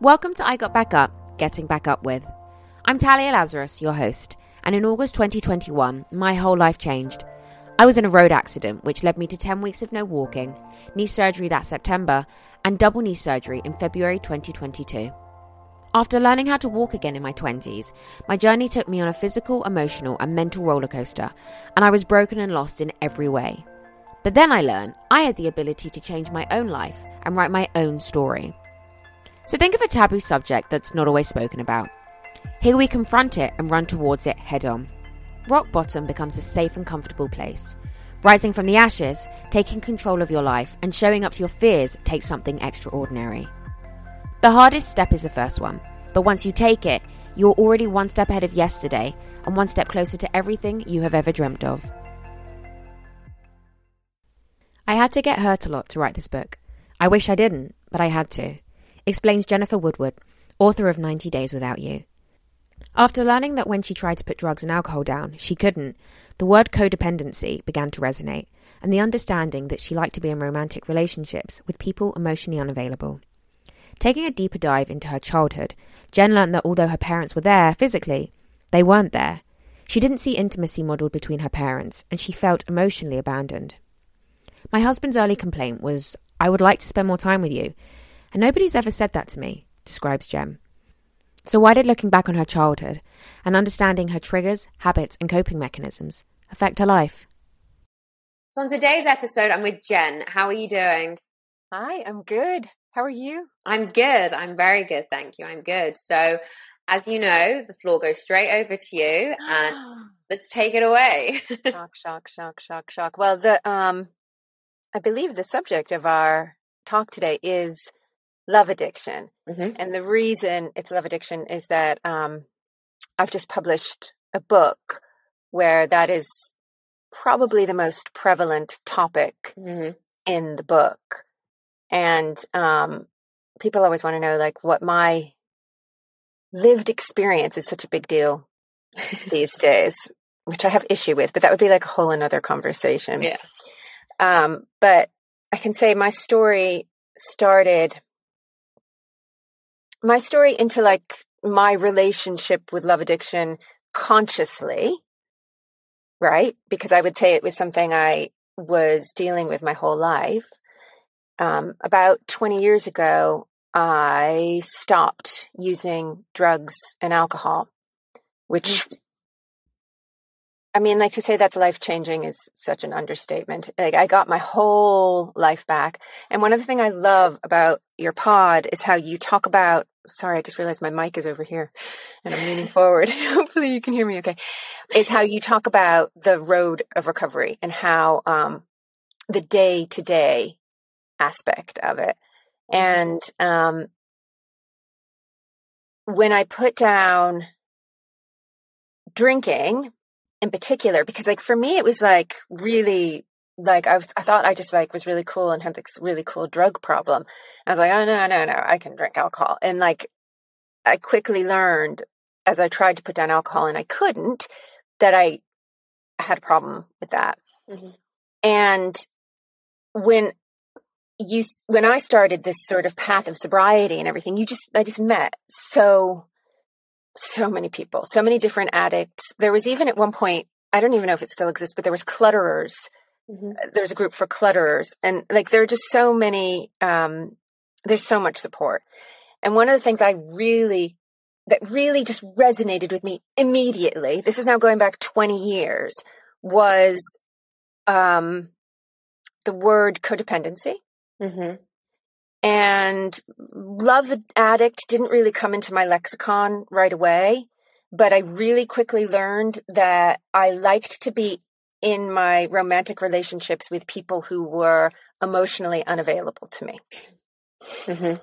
Welcome to I Got Back Up, Getting Back Up With. I'm Talia Lazarus, your host, and in August 2021, my whole life changed. I was in a road accident, which led me to 10 weeks of no walking, knee surgery that September, and double knee surgery in February 2022. After learning how to walk again in my 20s, my journey took me on a physical, emotional, and mental roller coaster, and I was broken and lost in every way. But then I learned I had the ability to change my own life and write my own story. So think of a taboo subject that's not always spoken about. Here we confront it and run towards it head on. Rock bottom becomes a safe and comfortable place. Rising from the ashes, taking control of your life, and showing up to your fears takes something extraordinary. The hardest step is the first one, but once you take it, you're already one step ahead of yesterday and one step closer to everything you have ever dreamt of. I had to get hurt a lot to write this book. I wish I didn't, but I had to explains Jennifer Woodward, author of 90 Days Without You. After learning that when she tried to put drugs and alcohol down, she couldn't, the word codependency began to resonate, and the understanding that she liked to be in romantic relationships with people emotionally unavailable. Taking a deeper dive into her childhood, Jen learned that although her parents were there physically, they weren't there. She didn't see intimacy modelled between her parents, and she felt emotionally abandoned. My husband's early complaint was, I would like to spend more time with you, and nobody's ever said that to me, describes Jen. So, why did looking back on her childhood and understanding her triggers, habits, and coping mechanisms affect her life? So, on today's episode, I'm with Jen. How are you doing? Hi, I'm good. How are you? I'm good. I'm very good. Thank you. I'm good. So, as you know, the floor goes straight over to you and let's take it away. shock, shock, shock, shock, shock. Well, the um I believe the subject of our talk today is love addiction. Mm-hmm. And the reason it's love addiction is that um, I've just published a book where that is probably the most prevalent topic mm-hmm. in the book. And um, people always want to know, like, what my lived experience is such a big deal these days, which I have issue with, but that would be like a whole another conversation. Yeah. Um, but I can say my story started my story into like my relationship with love addiction consciously, right? Because I would say it was something I was dealing with my whole life. Um, about 20 years ago, I stopped using drugs and alcohol, which mm. I mean, like to say that's life changing is such an understatement. Like I got my whole life back. And one of the things I love about your pod is how you talk about sorry, I just realized my mic is over here and I'm leaning forward. Hopefully you can hear me okay. Is how you talk about the road of recovery and how um, the day to day aspect of it. And um, when I put down drinking in particular, because like for me, it was like really like I was, I thought I just like was really cool and had this really cool drug problem. I was like, oh no, no, no, I can drink alcohol. And like, I quickly learned as I tried to put down alcohol and I couldn't that I had a problem with that. Mm-hmm. And when you, when I started this sort of path of sobriety and everything, you just, I just met so, so many people, so many different addicts. There was even at one point, I don't even know if it still exists, but there was clutterers Mm-hmm. There's a group for clutterers and like there are just so many um there's so much support and one of the things i really that really just resonated with me immediately this is now going back 20 years was um the word codependency mm-hmm. and love addict didn't really come into my lexicon right away but i really quickly learned that i liked to be in my romantic relationships with people who were emotionally unavailable to me. Mm-hmm.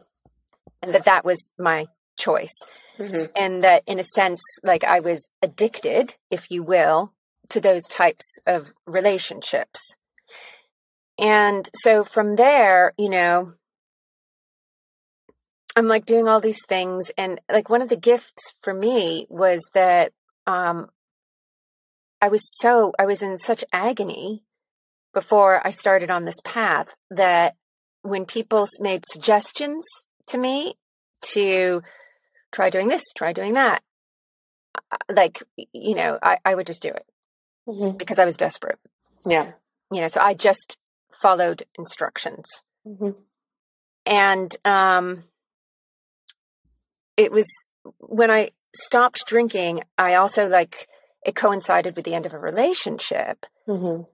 And that that was my choice. Mm-hmm. And that in a sense, like I was addicted, if you will, to those types of relationships. And so from there, you know, I'm like doing all these things. And like one of the gifts for me was that um, I was so, I was in such agony before I started on this path that when people made suggestions to me to try doing this, try doing that. Uh, Like, you know, I, I would just do it Mhm. because I was desperate. Yeah. You know, so I just followed instructions. Mhm. And um, it was when I stopped drinking, I also like it coincided with the end of a relationship. Mhm.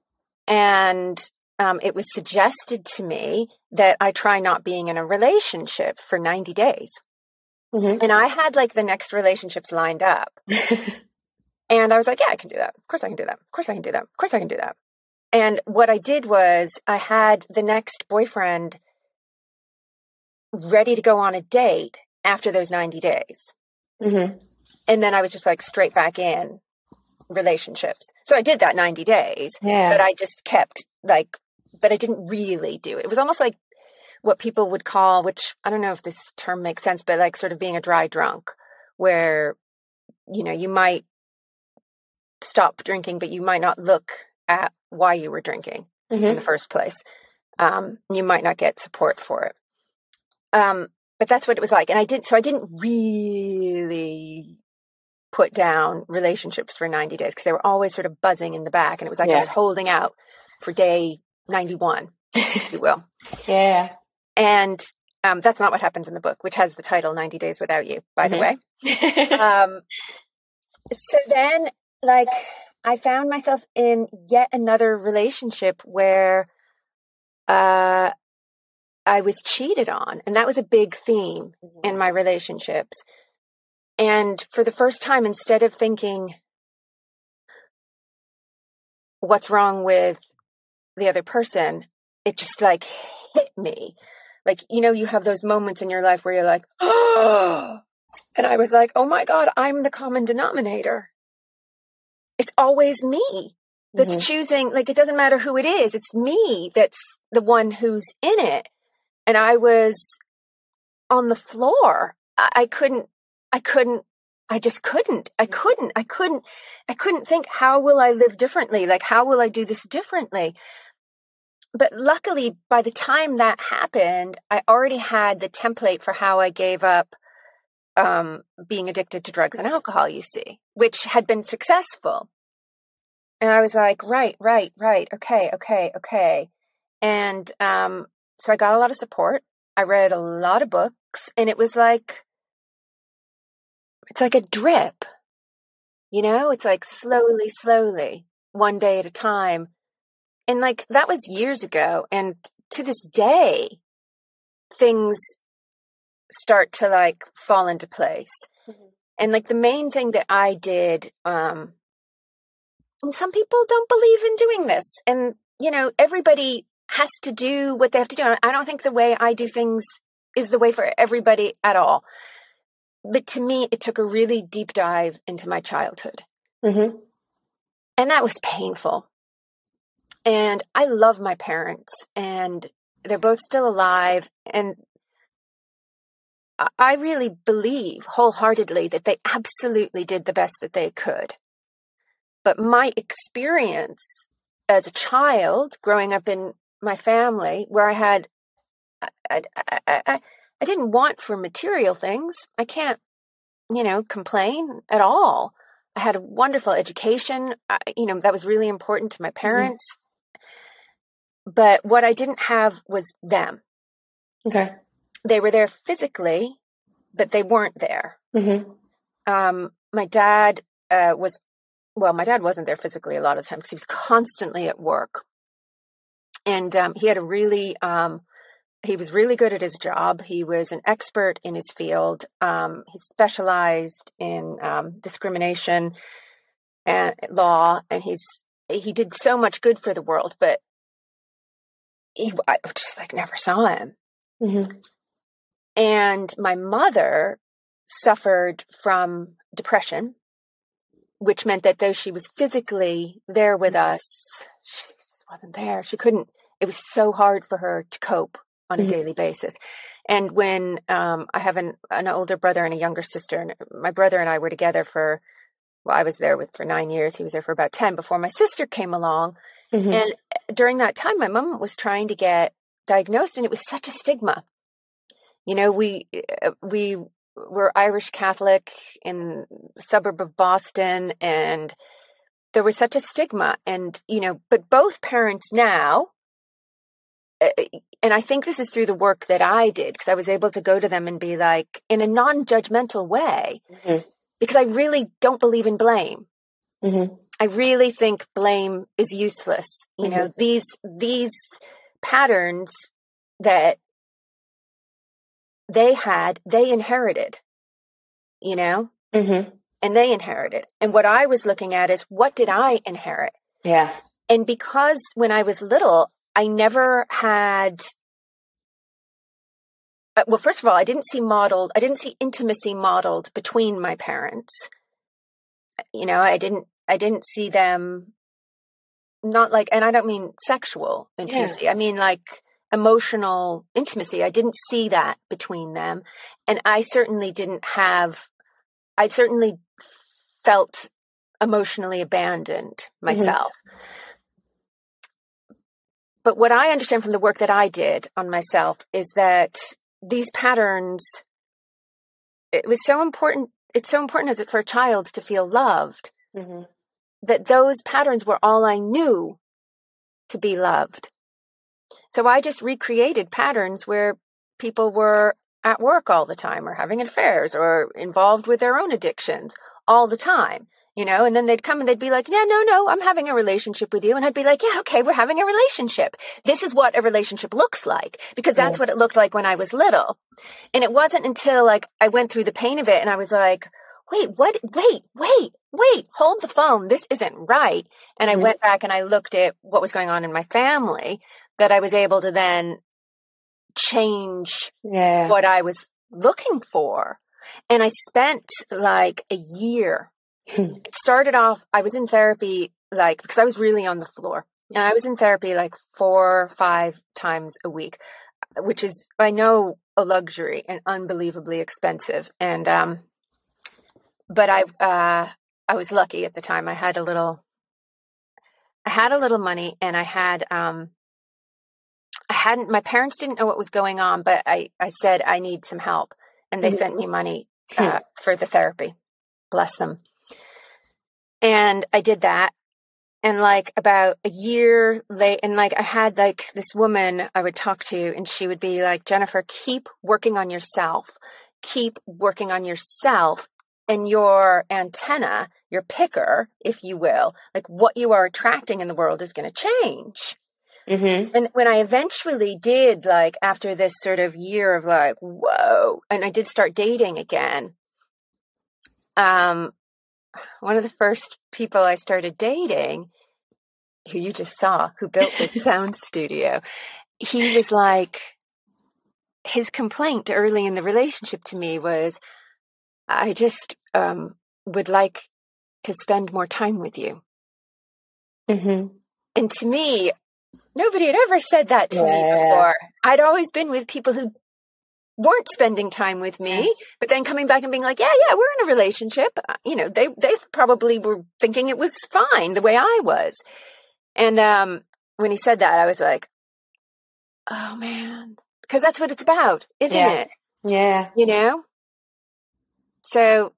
And um, it was suggested to me that I try not being in a relationship for 90 days. Mhm. And I had like the next relationships lined up. And I was like, yeah, I can do that. Of course I can do that. Of course I can do that. Of course I can do that. And what I did was I had the next boyfriend ready to go on a date after those 90 days. Mhm. And then I was just like straight back in relationships. So I did that 90 days, Yeah. but I just kept like, but I didn't really do it. It was almost like what people would call, which I don't know if this term makes sense, but like sort of being a dry drunk, where, you know, you might stop drinking, but you might not look at why you were drinking in Mhm. the first place. Um, you might not get support for it. Um, but that's what it was like. And I didn't, so I didn't really put down relationships for 90 days because they were always sort of buzzing in the back. And it was like I was holding out for day 91, if you will. Yeah. And um, that's not what happens in the book, which has the title 90 Days Without You, by the Mhm. way. Um, so then, like, I found myself in yet another relationship where uh, I was cheated on. And that was a big theme in my relationships. And for the first time, instead of thinking, what's wrong with the other person, it just like hit me. Like, you know, you have those moments in your life where you're like, oh, and I was like, oh my God, I'm the common denominator. It's always me that's Mhm. choosing, like, it doesn't matter who it is, it's me that's the one who's in it. And I was on the floor. I, I couldn't, I couldn't, I just couldn't, I couldn't, I couldn't, I couldn't think, how will I live differently? Like, how will I do this differently? But luckily, by the time that happened, I already had the template for how I gave up um, being addicted to drugs and alcohol, you see, which had been successful. And I was like, right, right, right. Okay, okay, okay. And um, so I got a lot of support. I read a lot of books, and it was like, it's like a drip, you know? It's like slowly, slowly, one day at a time. And like that was years ago. And to this day, things start to like fall into place. Mhm. And like the main thing that I did, um, and some people don't believe in doing this. And, you know, everybody has to do what they have to do. And I don't think the way I do things is the way for everybody at all. But to me, it took a really deep dive into my childhood. Mhm. And that was painful. And I love my parents, and they're both still alive. And I- I really believe wholeheartedly that they absolutely did the best that they could. But my experience as a child growing up in my family, where I had, I, I, I, I, didn't want for material things. I can't, you know, complain at all. I had a wonderful education. I, you know, that was really important to my parents. But what I didn't have was them. Okay. They were there physically, but they weren't there. Mhm. Um, my dad uh, was, well, my dad wasn't there physically a lot of the time because he was constantly at work. And um, he had a really, um, he was really good at his job. He was an expert in his field. Um, he specialized in um, discrimination and law, and he's he did so much good for the world. But he, I just like never saw him. Mhm. And my mother suffered from depression, which meant that though she was physically there with us, she just wasn't there. She couldn't, it was so hard for her to cope on a Mhm. daily basis. And when um, I have an, an older brother and a younger sister, and my brother and I were together for, well, I was there with for nine years. He was there for about 10 before my sister came along. Mhm. And during that time, my mom was trying to get diagnosed, and it was such a stigma. You know, we uh, we were Irish Catholic in the suburb of Boston and there was such a stigma and you know, but both parents now and I think this is through the work that I did because I was able to go to them and be like in a non-judgmental way Mm-hmm. because I really don't believe in blame. Mm-hmm. I really think blame is useless. You know, these these patterns that they had, they inherited. You know, Mm-hmm. and they inherited. And what I was looking at is what did I inherit? Yeah. And because when I was little, I never had uh, well, first of all, I didn't see modeled, I didn't see intimacy modeled between my parents. You know, I didn't, I didn't see them not like, and I don't mean sexual intimacy. I mean like emotional intimacy. I didn't see that between them. And I certainly didn't have, I certainly felt emotionally abandoned myself. But what I understand from the work that I did on myself is that these patterns, it was so important. It's so important as it for a child to feel loved Mm-hmm. that those patterns were all I knew to be loved. So I just recreated patterns where people were at work all the time or having affairs or involved with their own addictions all the time. You know, and then they'd come and they'd be like, Yeah, no, no, I'm having a relationship with you. And I'd be like, Yeah, okay, we're having a relationship. This is what a relationship looks like because that's what it looked like when I was little. And it wasn't until like I went through the pain of it and I was like, Wait, what? Wait, wait, wait, hold the phone. This isn't right. And I Mhm. went back and I looked at what was going on in my family that I was able to then change Yeah. what I was looking for. And I spent like a year. Hmm. It started off, I was in therapy like, because I was really on the floor. And I was in therapy like four five times a week, which is, I know, a luxury and unbelievably expensive. And, um, but I, uh, I was lucky at the time. I had a little, I had a little money and I had, um, I hadn't, my parents didn't know what was going on, but I, I said, I need some help. And they Mhm. sent me money uh, for the therapy. Bless them. And I did that. And like about a year late, and like I had like this woman I would talk to, and she would be like, Jennifer, keep working on yourself. Keep working on yourself and your antenna, your picker, if you will, like what you are attracting in the world is going to change. Mm-hmm. And when I eventually did, like after this sort of year of like, whoa, and I did start dating again, um, one of the first people I started dating, who you just saw, who built this sound studio, he was like, his complaint early in the relationship to me was, I just um, would like to spend more time with you. Mm-hmm. And to me, nobody had ever said that to me before. I'd always been with people who weren't spending time with me, Yeah. but then coming back and being like, "Yeah, yeah, we're in a relationship." Uh, You know, they they probably were thinking it was fine the way I was. And um, when he said that, I was like, "Oh man," because that's what it's about, isn't Yeah. it? Yeah. You know. So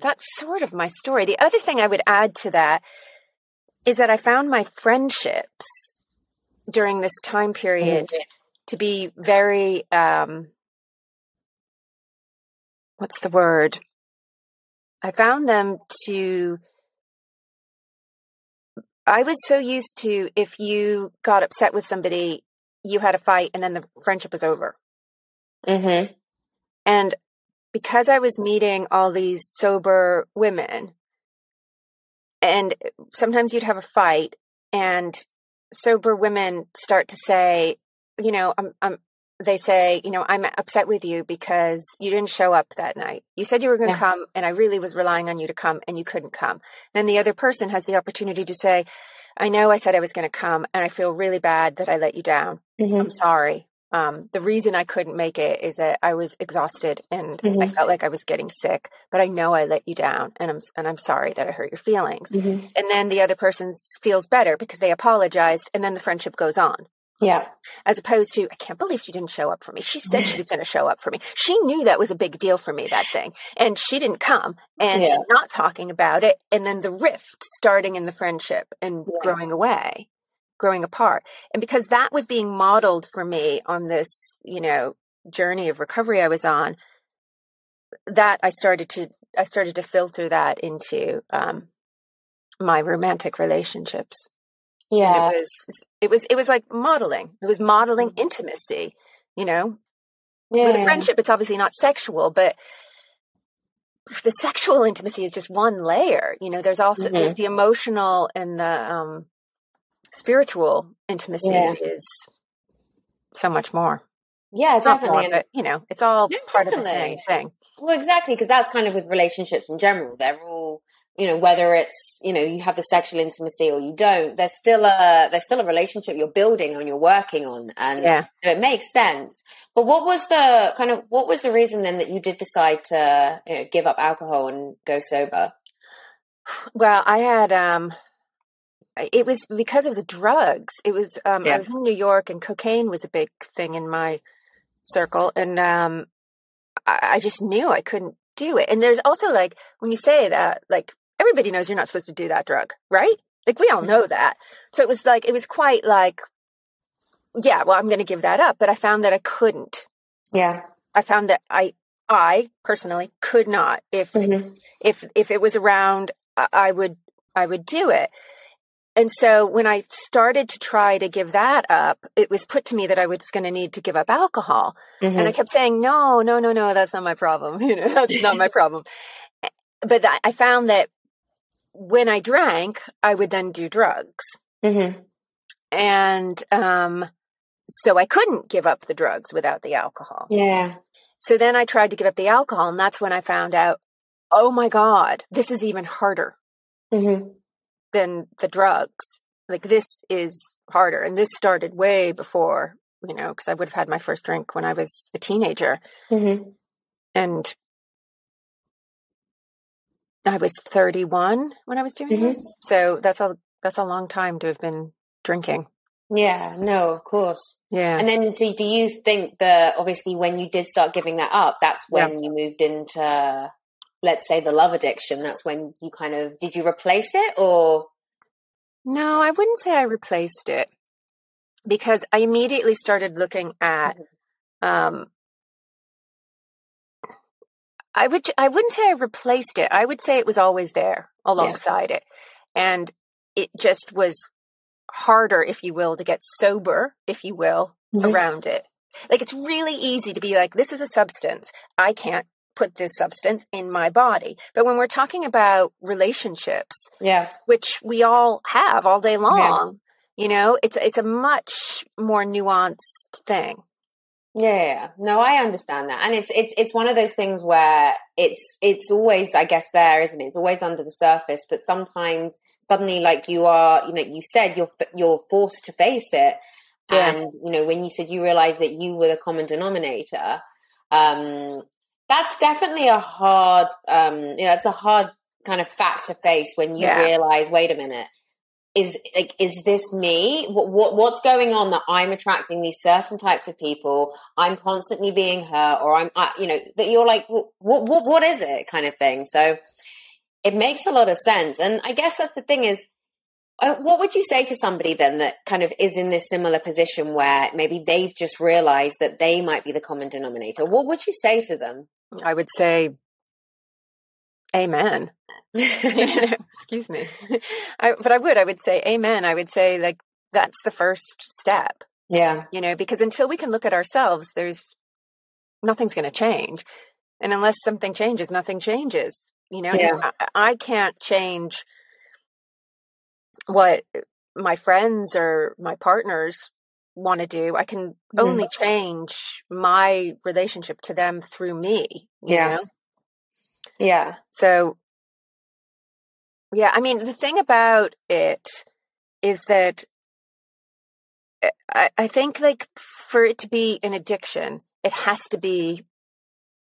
that's sort of my story. The other thing I would add to that is that I found my friendships during this time period to be very um what's the word i found them to i was so used to if you got upset with somebody you had a fight and then the friendship was over Mm-hmm. and because i was meeting all these sober women and sometimes you'd have a fight and sober women start to say you know i'm i'm they say you know i'm upset with you because you didn't show up that night you said you were going to Yeah. come and i really was relying on you to come and you couldn't come then the other person has the opportunity to say i know i said i was going to come and i feel really bad that i let you down Mm-hmm. i'm sorry um, the reason i couldn't make it is that i was exhausted and i Mhm. felt like i was getting sick but i know i let you down and i'm and i'm sorry that i hurt your feelings Mm-hmm. and then the other person feels better because they apologized and then the friendship goes on Yeah. as opposed to, I can't believe she didn't show up for me. She said she was going to show up for me. She knew that was a big deal for me, that thing. And she didn't come and Yeah. not talking about it. And then the rift starting in the friendship and Yeah. growing away, growing apart. And because that was being modeled for me on this, you know, journey of recovery I was on, that I started to, I started to filter that into, um, my romantic relationships. And Yeah. it was it was it was like modeling. It was modeling Mhm. intimacy, you know. Yeah. With a friendship, it's obviously not sexual, but the sexual intimacy is just one layer. You know, there's also the, Mhm. the emotional and the um, spiritual intimacy Yeah. is so much more. Yeah, It's definitely. more, but you know, it's all Yeah, part of the same thing. Well, exactly, because that's kind of with relationships in general. They're all, you know, whether it's you know you have the sexual intimacy or you don't. There's still a there's still a relationship you're building and you're working on, and Yeah. so it makes sense. But what was the kind of what was the reason then that you did decide to you know, give up alcohol and go sober? Well, I had um it was because of the drugs. It was um Yeah. I was in New York and cocaine was a big thing in my circle and um I, I just knew I couldn't do it. And there's also like when you say that, like everybody knows you're not supposed to do that drug, right? Like we all mm-hmm. know that. So it was like it was quite like yeah, well I'm going to give that up, but I found that I couldn't. Yeah. I found that I I personally could not if Mhm. if if it was around I- I would I would do it. And so when I started to try to give that up, it was put to me that I was going to need to give up alcohol. And mm-hmm. I kept saying, no, no, no, no, that's not my problem. You know, that's not my problem. Eh, but th- I found that when I drank, I would then do drugs. Mhm. And um, so I couldn't give up the drugs without the alcohol. Yeah. So then I tried to give up the alcohol. And that's when I found out, oh my God, this is even harder. Mhm. than the drugs. Like this is harder. And this started way before, you know, because I would have had my first drink when I was a teenager. Mhm. And I was 31 when I was doing Mhm. this. So that's a that's a long time to have been drinking. Yeah. No, of course. Yeah. And then, so do you think that obviously when you did start giving that up, that's Yeah. when you moved into, let's say, the love addiction? That's when you kind of did you replace it or? no, I wouldn't say I replaced it because I immediately started looking at um I would I wouldn't say I replaced it. I would say it was always there alongside it. And it just was harder if you will to get sober, if you will, Mhm. around it. Like it's really easy to be like this is a substance. I can't put this substance in my body. But when we're talking about relationships, Yeah. which we all have all day long, you know, it's it's a much more nuanced thing. Yeah, no, I understand that, and it's it's it's one of those things where it's it's always, I guess, there, isn't it? It's always under the surface, but sometimes suddenly, like you are, you know, you said you're you're forced to face it, Yeah. and you know, when you said you realized that you were the common denominator, um, that's definitely a hard, um, you know, it's a hard kind of fact to face when you Yeah. realize, wait a minute, is like is this me? What, what what's going on that i'm attracting these certain types of people? I'm constantly being hurt or i'm I, you know that you're like what, what what is it? kind of thing. So it makes a lot of sense. And i guess that's the thing is uh, what would you say to somebody then that kind of is in this similar position where maybe they've just realized that they might be the common denominator? What would you say to them? I would say amen. Excuse me. I, but I would, I would say amen. I would say like that's the first step, yeah you know, because until we can look at ourselves, there's nothing's going to change. And unless something changes, nothing changes, you know. Yeah. I, I can't change what my friends or my partners want to do. I can Mhm. only change my relationship to them through me, you Yeah. know. Yeah So, yeah, I mean, the thing about it is that uh, I, I think, like, for it to be an addiction, it has to be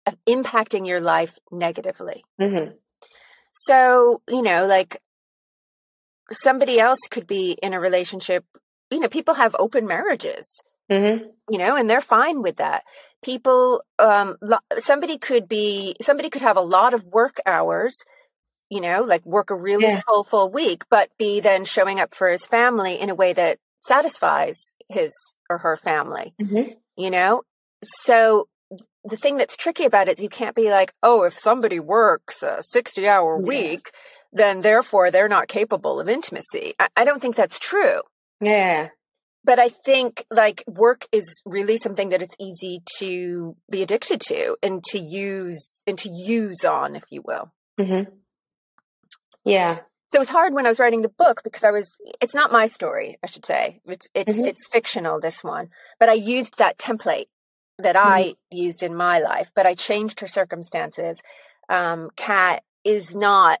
uh, impacting your life negatively. hmm So, you know, like, somebody else could be in a relationship you know, people have open marriages, Mm-hmm. you know, and they're fine with that. People, um, lo- somebody could be, somebody could have a lot of work hours, you know, like work a really Yeah. full, full week, but be then showing up for his family in a way that satisfies his or her family, Mm-hmm. you know? So the thing that's tricky about it is you can't be like, oh, if somebody works a 60 hour Yeah. week, then therefore they're not capable of intimacy. I, I don't think that's true. Yeah. But I think like work is really something that it's easy to be addicted to and to use and to use on, if you will. Mm-hmm. Yeah. So it's hard when I was writing the book because I was it's not my story, I should say. It's it's Mhm. it's fictional this one. But I used that template that I used in my life, but I changed her circumstances. Um Kat is not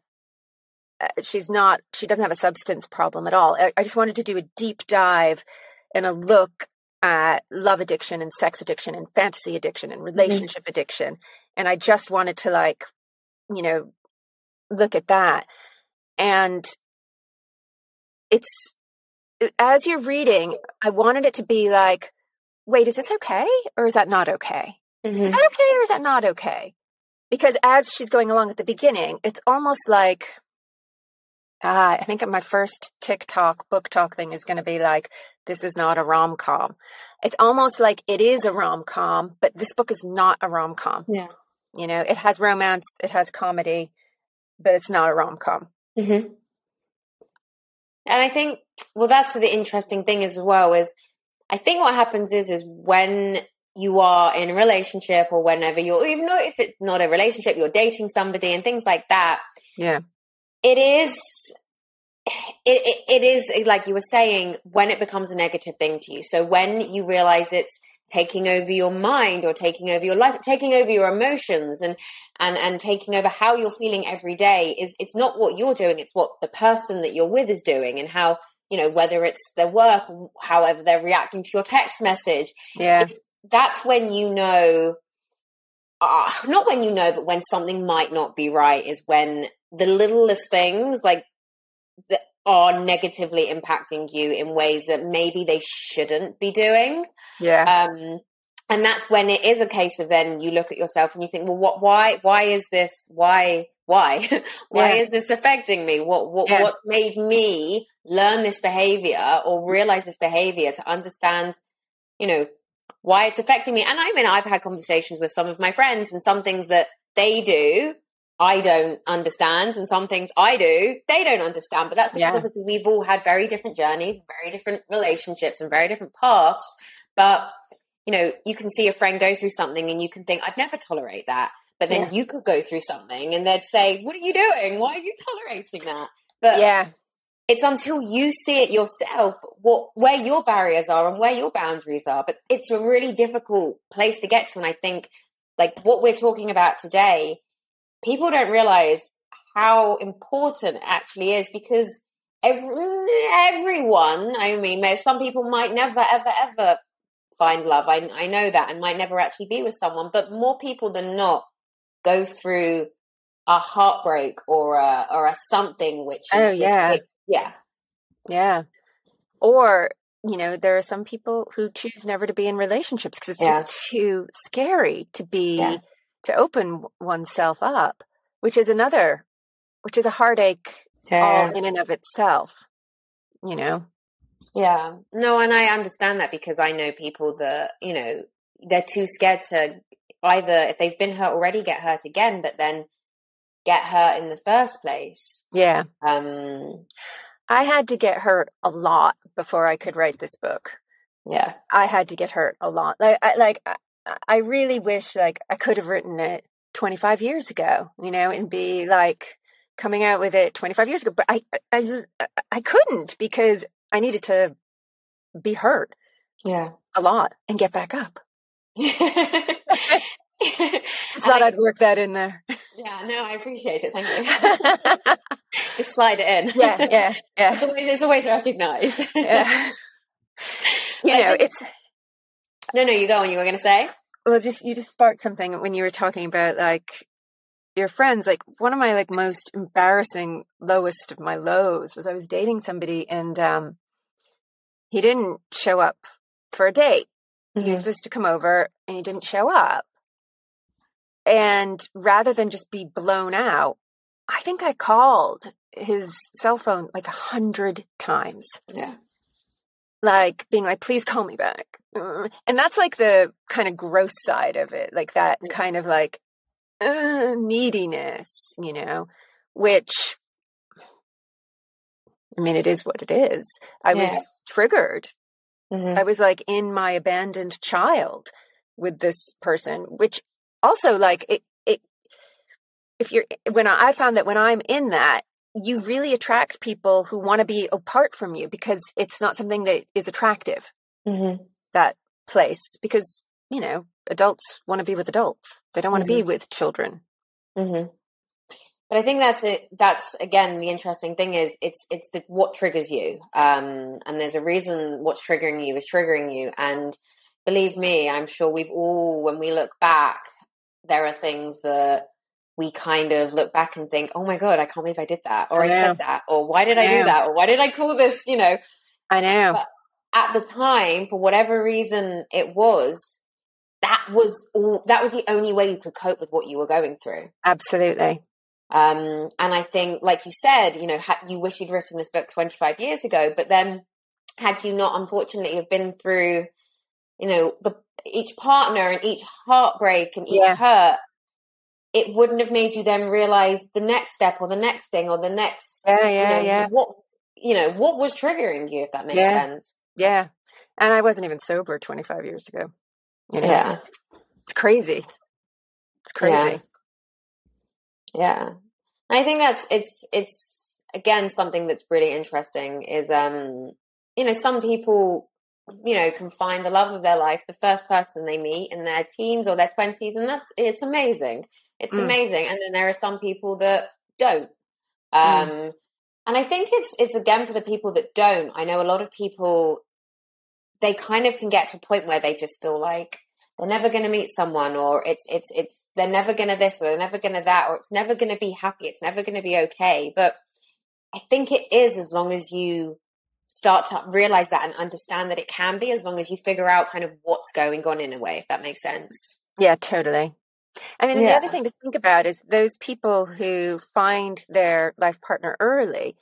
uh, she's not she doesn't have a substance problem at all. I, I just wanted to do a deep dive and a look at love addiction and sex addiction and fantasy addiction and relationship addiction. And I just wanted to like you know look at that. And it's as you're reading i wanted it to be like wait is this okay or is that not okay? Mm-hmm. is that okay or is that not okay? Because as she's going along at the beginning it's almost like ah, i think my first tiktok book talk thing is going to be like this is not a rom-com it's almost like it is a rom-com but this book is not a rom-com Yeah. you know it has romance it has comedy but it's not a rom-com Mm-hmm. And I think, well, that's the interesting thing as well is I think what happens is, is when you are in a relationship or whenever you're, even though if it's not a relationship, you're dating somebody and things like that, yeah it is, it, it, it is like you were saying, when it becomes a negative thing to you. So when you realize it's taking over your mind or taking over your life, taking over your emotions and, and, and taking over how you're feeling every day is, it's not what you're doing. It's what the person that you're with is doing and how, you know, whether it's their work, however they're reacting to your text message. yeah That's when you know, uh, not when you know, but when something might not be right is when the littlest things like that are negatively impacting you in ways that maybe they shouldn't be doing. yeah Um, and that's when it is a case of then you look at yourself and you think, well, what, why, why is this, why, why, why Yeah. is this affecting me? What, what, Yeah. what made me learn this behavior or realize this behavior to understand, you know, why it's affecting me? And I mean, I've had conversations with some of my friends and some things that they do. I don't understand, and some things I do, they don't understand. But that's because Yeah. obviously we've all had very different journeys, very different relationships, and very different paths. But you know, you can see a friend go through something and you can think, I'd never tolerate that. But then Yeah. you could go through something and they'd say, What are you doing? Why are you tolerating that? But yeah it's until you see it yourself what where your barriers are and where your boundaries are. But it's a really difficult place to get to. And I think like what we're talking about today, people don't realize how important it actually is because every, everyone, I mean, some people might never, ever, ever find love. I, I know that and might never actually be with someone, but more people than not go through a heartbreak or a, or a something which is Oh, just- yeah. it- yeah. Yeah. Or, you know, there are some people who choose never to be in relationships because it's Yeah. just too scary to be, Yeah. To open oneself up, which is another, which is a heartache all in and of itself, you know? Yeah. No, and I understand that because I know people that, you know, they're too scared to either, if they've been hurt already, get hurt again, but then get hurt in the first place. Yeah. Um, I had to get hurt a lot before I could write this book. yeah. I had to get hurt a lot. Like, I, like, I, I really wish like I could have written it 25 years ago, you know, and be like coming out with it 25 years ago. But I, I, I couldn't because I needed to be hurt Yeah. a lot and get back up. yeah, Just thought I'd work that in there. Yeah, no, I appreciate it. Thank you. Just slide it in. yeah, yeah, It's yeah, always, it's always recognized. yeah. You know, think- it's No, no, you go on. You were going to say? well just you just sparked something when you were talking about like your friends like one of my like most embarrassing lowest of my lows was i was dating somebody and um he didn't show up for a date. Mm-hmm. He was supposed to come over and he didn't show up. And rather than just be blown out, I think I called his cell phone like a hundred times. Yeah. Like being like, please call me back. Uh, And that's like the kind of gross side of it, like that kind of like uh, neediness, you know, which I mean, it is what it is. I Yeah. was triggered Mhm. I was like in my abandoned child with this person, which also like it, it if you're when I, I found that when I'm in that, you really attract people who want to be apart from you because it's not something that is attractive, Mhm. that place. Because, you know, adults want to be with adults. They don't want to be with children. hmm But I think that's it. That's again the interesting thing is it's it's the what triggers you, um, and there's a reason what's triggering you is triggering you. And believe me, I'm sure we've all, when we look back, there are things that we kind of look back and think, "Oh my god, I can't believe I did that," or I, know. said that, or why did I Yeah. do that, or why did I call this? You know, I know. But- at the time, for whatever reason it was, that was all. That was the only way you could cope with what you were going through. Absolutely. Um, and I think, like you said, you know, ha- you wish you'd written this book 25 years ago, but then had you not, unfortunately, have been through, you know, the each partner and each heartbreak and each Yeah. hurt, it wouldn't have made you then realize the next step or the next thing or the next, Yeah, you yeah, know, yeah. what, you know, what was triggering you, if that makes Yeah. sense. Yeah. And I wasn't even sober 25 years ago. You know? Yeah. It's crazy. It's crazy. Yeah. I think that's it's it's again something that's really interesting is um you know some people you know can find the love of their life the first person they meet in their teens or their 20s and that's it's amazing. It's Mm. amazing and then there are some people that don't. Um and I think it's it's again for the people that don't. I know a lot of people they kind of can get to a point where they just feel like they're never going to meet someone or it's it's it's they're never going to this or they're never going to that or it's never going to be happy it's never going to be okay but i think it is as long as you start to realize that and understand that it can be as long as you figure out kind of what's going on in a way if that makes sense Yeah, totally. I mean, the other thing to think about is those people who find their life partner early,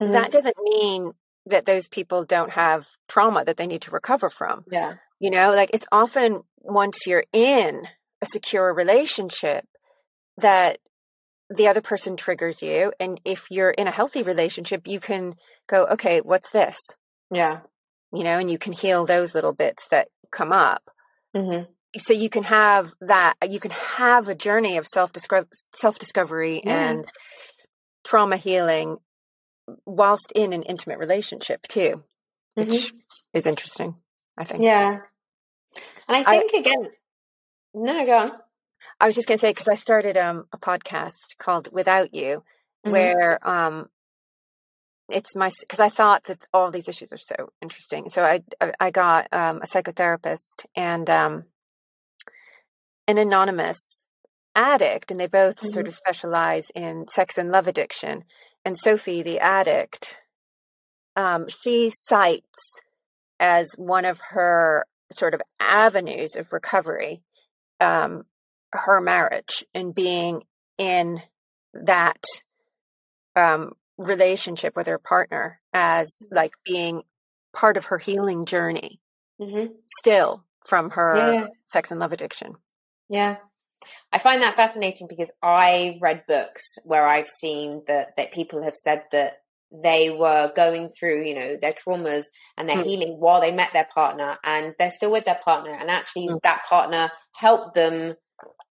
that doesn't mean that those people don't have trauma that they need to recover from. yeah You know, like it's often once you're in a secure relationship that the other person triggers you. And if you're in a healthy relationship, you can go, okay, what's this? yeah You know, and you can heal those little bits that come up. mm-hmm. So you can have that you can have a journey of self self discovery Yeah. and trauma healing whilst in an intimate relationship too which is interesting i think. Yeah. And i I- think again no go on. I was just going to say because i started um, a podcast called without you Mhm. where um it's my because i thought that all these issues are so interesting. So i I- i got um, a psychotherapist and um an anonymous addict and they both sort Mhm. of specialize in sex and love addiction and sophie the addict um she cites as one of her sort of avenues of recovery um her marriage and being in that um, relationship with her partner as like being part of her healing journey mm-hmm. still from her yeah sex and love addiction. Yeah. I find that fascinating because I've read books where I've seen that that people have said that they were going through, you know, their traumas and their Mm. healing while they met their partner and they're still with their partner and actually Mm. that partner helped them,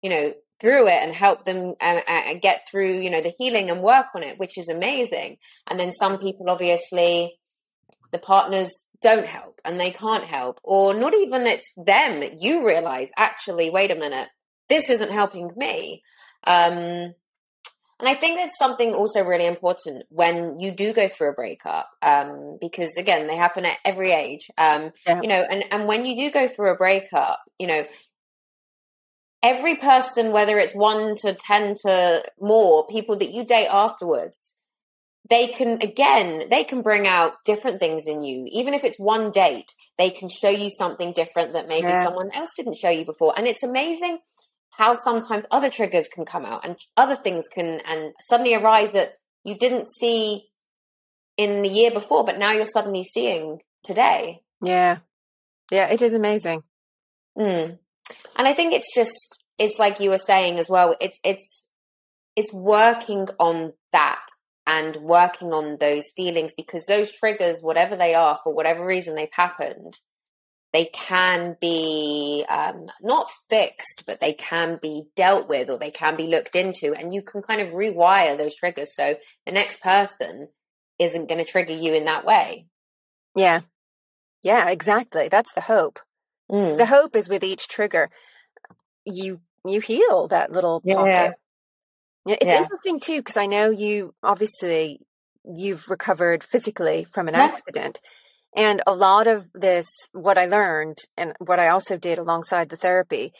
you know, through it and helped them uh, uh, get through, you know, the healing and work on it, which is amazing. And then some people obviously the partners don't help and they can't help or not even it's them you realize actually wait a minute this isn't helping me um and i think that's something also really important when you do go through a breakup um because again they happen at every age um Yeah. you know and and when you do go through a breakup you know every person whether it's 1 to 10 to more people that you date afterwards they can again they can bring out different things in you even if it's one date they can show you something different that maybe Yeah. someone else didn't show you before and it's amazing how sometimes other triggers can come out and other things can and suddenly arise that you didn't see in the year before but now you're suddenly seeing today Yeah. Yeah, it is amazing. Mm. And I think it's just it's like you were saying as well. It's it's it's working on that and working on those feelings because those triggers, whatever they are, for whatever reason they've happened, they can be um, not fixed, but they can be dealt with or they can be looked into, and you can kind of rewire those triggers so the next person isn't going to trigger you in that way. Yeah. Yeah, exactly. That's the hope. Mm. The hope is with each trigger, you you heal that little Yeah. pocket. Yeah, it's Yeah. interesting too because I know you obviously you've recovered physically from an Yeah. accident, and a lot of this, what I learned and what I also did alongside the therapy,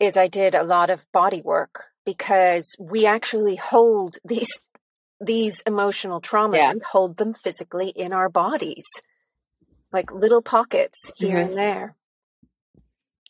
is I did a lot of body work because we actually hold these these emotional traumas. Yeah. We hold them physically in our bodies, like little pockets here Mhm. and there.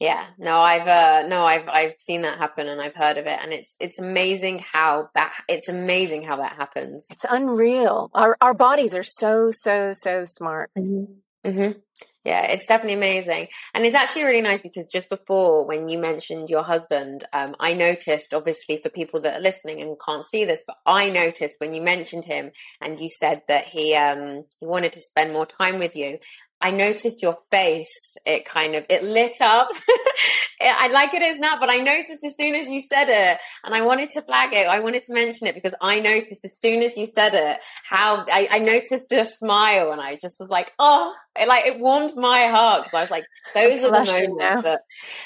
Yeah, no, I've uh no, I've I've seen that happen and I've heard of it and it's it's amazing how that it's amazing how that happens. It's unreal. Our our bodies are so so so smart. Mm-hmm. Yeah, it's definitely amazing. And it's actually really nice because just before when you mentioned your husband, um, I noticed, obviously, for people that are listening and can't see this, but I noticed when you mentioned him and you said that he um, he wanted to spend more time with you. I noticed your face, it kind of it lit up. I like it as now, but I noticed as soon as you said it, and I wanted to flag it, I wanted to mention it because I noticed as soon as you said it, how I, I noticed the smile and I just was like, oh, it, like it warmed my heart because I was like, those are the moments that,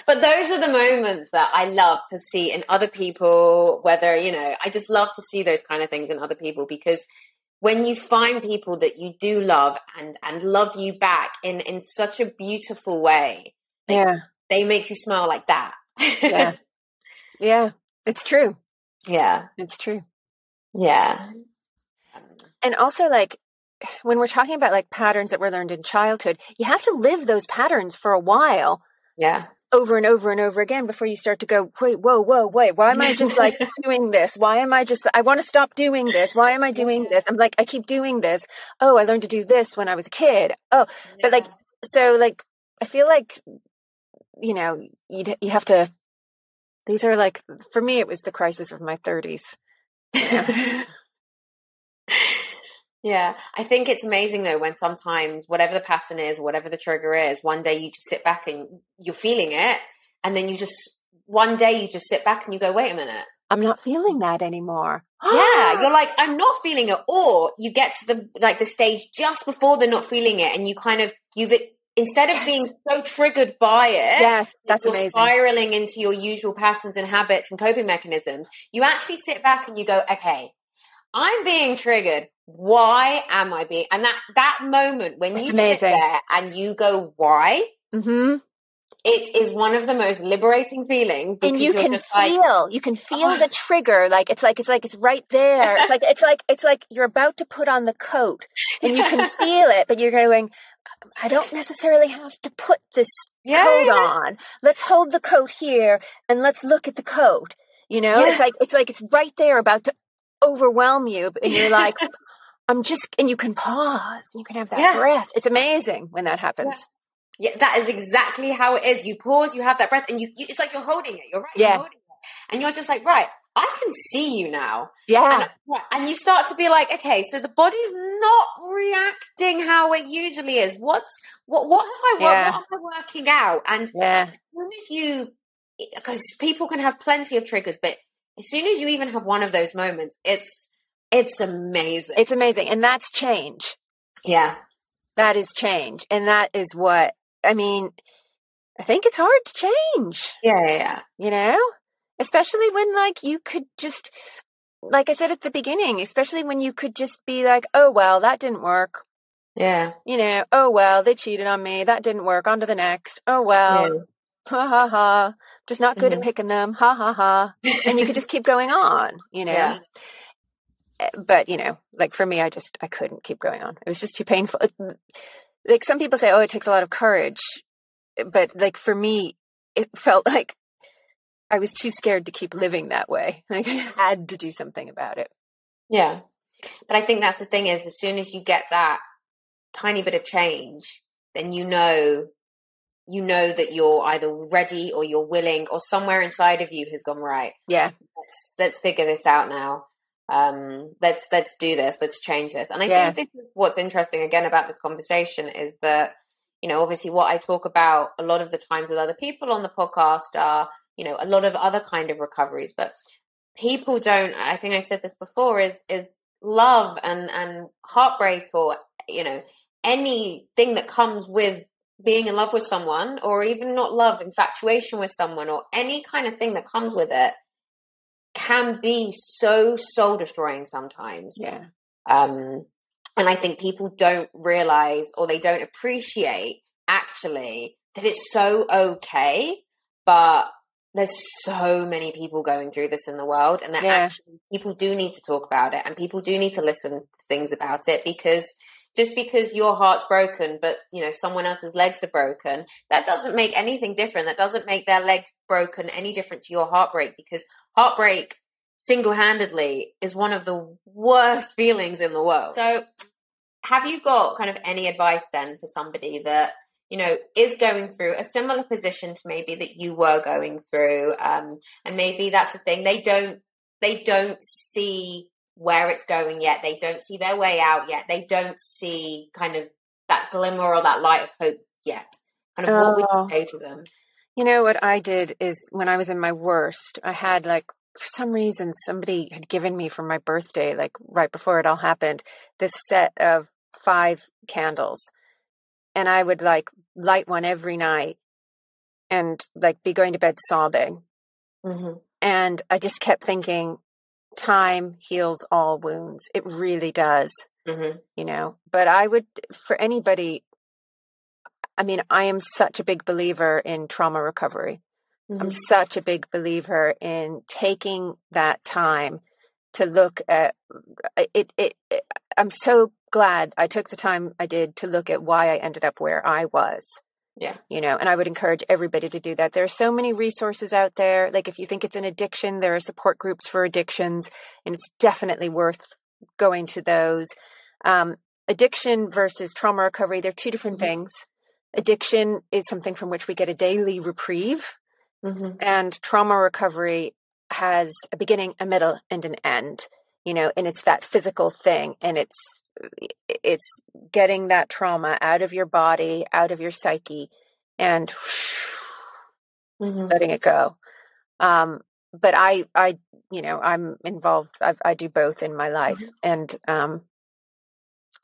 but those are the moments that I love to see in other people, whether, you know, I just love to see those kind of things in other people because when you find people that you do love and, and love you back in, in such a beautiful way, Yeah. they make you smile like that. Yeah. Yeah. It's true. yeah. It's true. Yeah. And also like when we're talking about like patterns that were learned in childhood, you have to live those patterns for a while Yeah. Over and over and over again before you start to go, wait, whoa, whoa, wait, why am I just like doing this? Why am I just, I want to stop doing this. Why am I doing this? I'm like, I keep doing this. Oh, I learned to do this when I was a kid. Oh, but like, so like, I feel like, you know, you you have to, these are like, for me, it was the crisis of my 30s. Yeah, I think it's amazing though when sometimes whatever the pattern is, whatever the trigger is, one day you just sit back and you're feeling it, and then you just one day you just sit back and you go, wait a minute. I'm not feeling that anymore. Yeah, you're like, I'm not feeling it, or you get to the like the stage just before they're not feeling it, and you kind of you've instead of Yes. being so triggered by it, yes, that's you're amazing. spiraling into your usual patterns and habits and coping mechanisms, you actually sit back and you go, okay, I'm being triggered. Why am I being? And that that moment when It's you amazing. sit there and you go, why? hmm It is one of the most liberating feelings. And you can like, feel, you can feel Oh. the trigger. Like it's like it's like it's right there. like it's like it's like you're about to put on the coat, and you can feel it, but you're going. I don't necessarily have to put this yeah, coat yeah. on. Let's hold the coat here and let's look at the coat. You know, Yeah. it's like it's like it's right there about to overwhelm you, and you're like, I'm just, and you can pause. You can have that Yeah. breath. It's amazing when that happens. Yeah, that is exactly how it is. You pause, you have that breath, and you, you it's like you're holding it. You're right. Yeah. You're holding it. And you're just like, right, I can see you now. Yeah, And, and you start to be like, okay, so the body's not reacting how it usually is. What's what? What have I? What, Yeah. what am I working out? And as yeah, soon as you, because people can have plenty of triggers, but as soon as you even have one of those moments, it's it's amazing. it's amazing, and that's change. yeah, That is change, and that is what I mean. I think it's hard to change. yeah, yeah, yeah. you know especially when like you could just like i said at the beginning especially when you could just be like oh well that didn't work yeah. you know oh well they cheated on me that didn't work on to the next oh well Yeah. ha ha ha just not good Mhm. at picking them ha ha ha and you could just keep going on you know Yeah. But you know, like for me, I just I couldn't keep going on. It was just too painful. Like some people say, oh, it takes a lot of courage, but like for me, it felt like I was too scared to keep living that way. Like I had to do something about it. Yeah, but I think that's the thing is, as soon as you get that tiny bit of change, then you know you know that you're either ready or you're willing or somewhere inside of you has gone right yeah let's let's figure this out now um let's let's do this let's change this and i Yeah. think this is what's interesting again about this conversation is that you know obviously what i talk about a lot of the times with other people on the podcast are you know a lot of other kind of recoveries but people don't i think i said this before is is love and and heartbreak or you know anything that comes with being in love with someone or even not love infatuation with someone or any kind of thing that comes with it can be so soul destroying sometimes yeah um and i think people don't realize or they don't appreciate actually that it's so okay but there's so many people going through this in the world and that Yeah. actually people do need to talk about it and people do need to listen to things about it because just because your heart's broken but you know someone else's legs are broken that doesn't make anything different. That doesn't make their legs broken any different to your heartbreak because heartbreak single-handedly is one of the worst feelings in the world. So have you got kind of any advice then for somebody that you know is going through a similar position to maybe that you were going through um and maybe that's the thing they don't they don't see where it's going yet they don't see their way out yet they don't see kind of that glimmer or that light of hope yet kind of what would Oh. you say to them You know what I did is when I was in my worst, I had like for some reason somebody had given me for my birthday, like right before it all happened, this set of five candles. And I would like light one every night and like be going to bed sobbing. mm-hmm. And I just kept thinking, time heals all wounds. It really does, Mm-hmm. you know. But I would, for anybody, I mean, I am such a big believer in trauma recovery. I'm such a big believer in taking that time to look at it, it, it. I'm so glad I took the time I did to look at why I ended up where I was. Yeah. You know, and I would encourage everybody to do that. There are so many resources out there. Like if you think it's an addiction, there are support groups for addictions, and it's definitely worth going to those. Um, addiction versus trauma recovery, they're two different Mhm. things. Addiction is something from which we get a daily reprieve Mm-hmm. and trauma recovery has a beginning a middle and an end you know and it's that physical thing and it's it's getting that trauma out of your body out of your psyche and Mm-hmm. letting it go. Um but i i you know i'm involved i, I do both in my life and um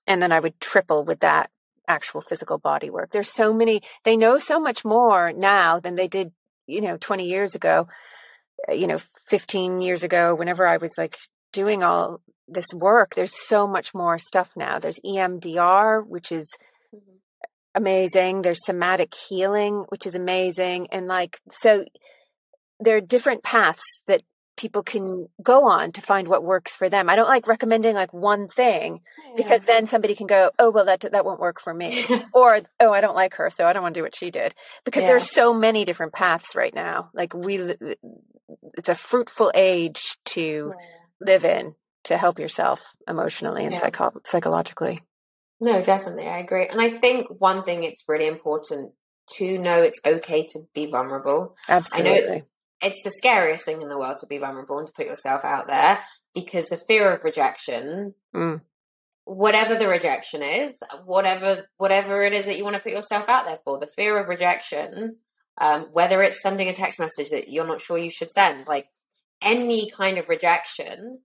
and then i would triple with that actual physical body work. There's so many they know so much more now than they did you know 20 years ago uh, you know 15 years ago whenever i was like doing all this work there's so much more stuff now there's emdr which is mm-hmm. amazing. There's somatic healing, which is amazing. And like, so there are different paths that people can go on to find what works for them. I don't like recommending like one thing because then somebody can go, oh, well, that, that won't work for me. or, oh, I don't like her, so I don't want to do what she did. Because Yeah. there's so many different paths right now. Like we, it's a fruitful age to live in to help yourself emotionally and Yeah. psycho- psychologically. No, definitely. I agree. And I think one thing it's really important to know it's okay to be vulnerable. Absolutely. i know It's the scariest thing in the world to be vulnerable and to put yourself out there because the fear of rejection, Mm. whatever the rejection is, whatever whatever it is that you want to put yourself out there for, the fear of rejection, um, whether it's sending a text message that you're not sure you should send, like any kind of rejection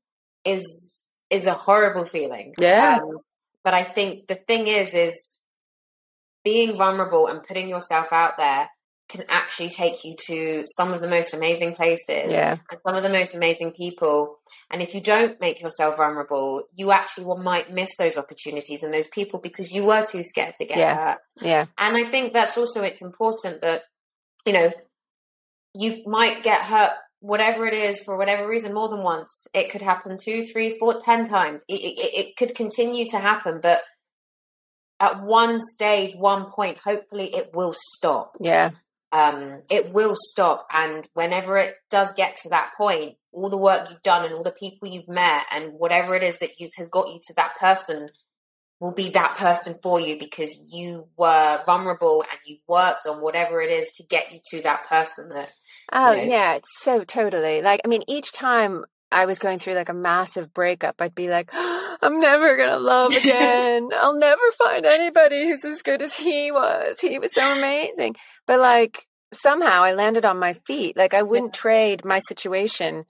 is is a horrible feeling. Yeah. Um, but I think the thing is, is being vulnerable and putting yourself out there can actually take you to some of the most amazing places yeah. and some of the most amazing people. And if you don't make yourself vulnerable, you actually will, might miss those opportunities and those people because you were too scared to get Yeah. hurt. Yeah. And I think that's also it's important that you know you might get hurt whatever it is for whatever reason more than once it could happen two three four ten times it, it, it could continue to happen but at one stage one point hopefully it will stop Yeah. um, it will stop. And whenever it does get to that point, all the work you've done and all the people you've met and whatever it is that you, has got you to that person will be that person for you because you were vulnerable and you worked on whatever it is to get you to that person that Oh, know? yeah. It's so totally. Like, I mean, each time I was going through like a massive breakup, I'd be like, I'm never going to love again. I'll never find anybody who's as good as he was. He was so amazing. But like, somehow I landed on my feet. Like, I wouldn't trade my situation,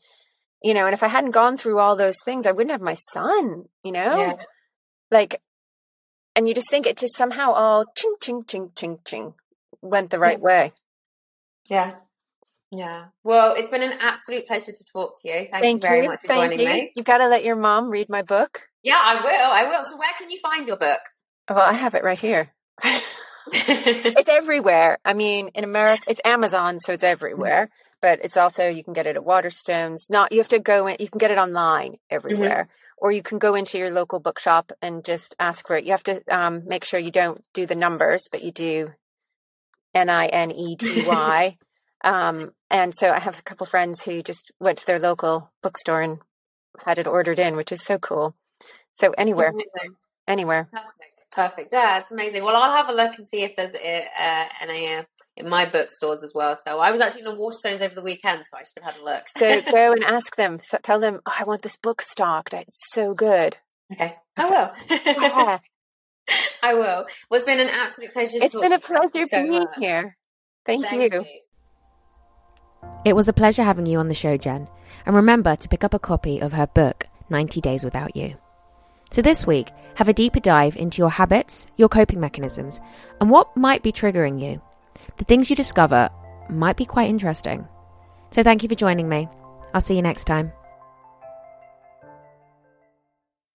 you know, and if I hadn't gone through all those things, I wouldn't have my son, you know? Yeah. Like, and you just think it just somehow all ching, ching, ching, ching, ching went the right way. yeah yeah well it's been an absolute pleasure to talk to you thank, Thank you very you. much for Thank joining you. me You've got to let your mom read my book. yeah i will i will so where can you find your book Well, I have it right here. it's everywhere. I mean, in America, it's Amazon, so it's mm-hmm. everywhere. But it's also you can get it at Waterstones. Not you have to go in. You can get it online mm-hmm. everywhere, or you can go into your local bookshop and just ask for it. You have to um, make sure you don't do the numbers, but you do N I N E T Y. Um, and so I have a couple friends who just went to their local bookstore and had it ordered in, which is so cool. So anywhere, anywhere. Perfect, perfect. Yeah, it's amazing. Well, I'll have a look and see if there's uh, uh, any uh, in my bookstores as well. So I was actually in the Waterstones over the weekend, so I should have had a look. So go and ask them. So tell them, oh, I want this book stocked. It's so good. okay, I will. Yeah. I will. Well, it's been an absolute pleasure. to It's talk been a to you. Thank pleasure you so being much. here. Thank, Thank you. It was a pleasure having you on the show, Jen. And remember to pick up a copy of her book, 90 Days Without You. So this week, have a deeper dive into your habits, your coping mechanisms, and what might be triggering you. The things you discover might be quite interesting. So thank you for joining me. I'll see you next time.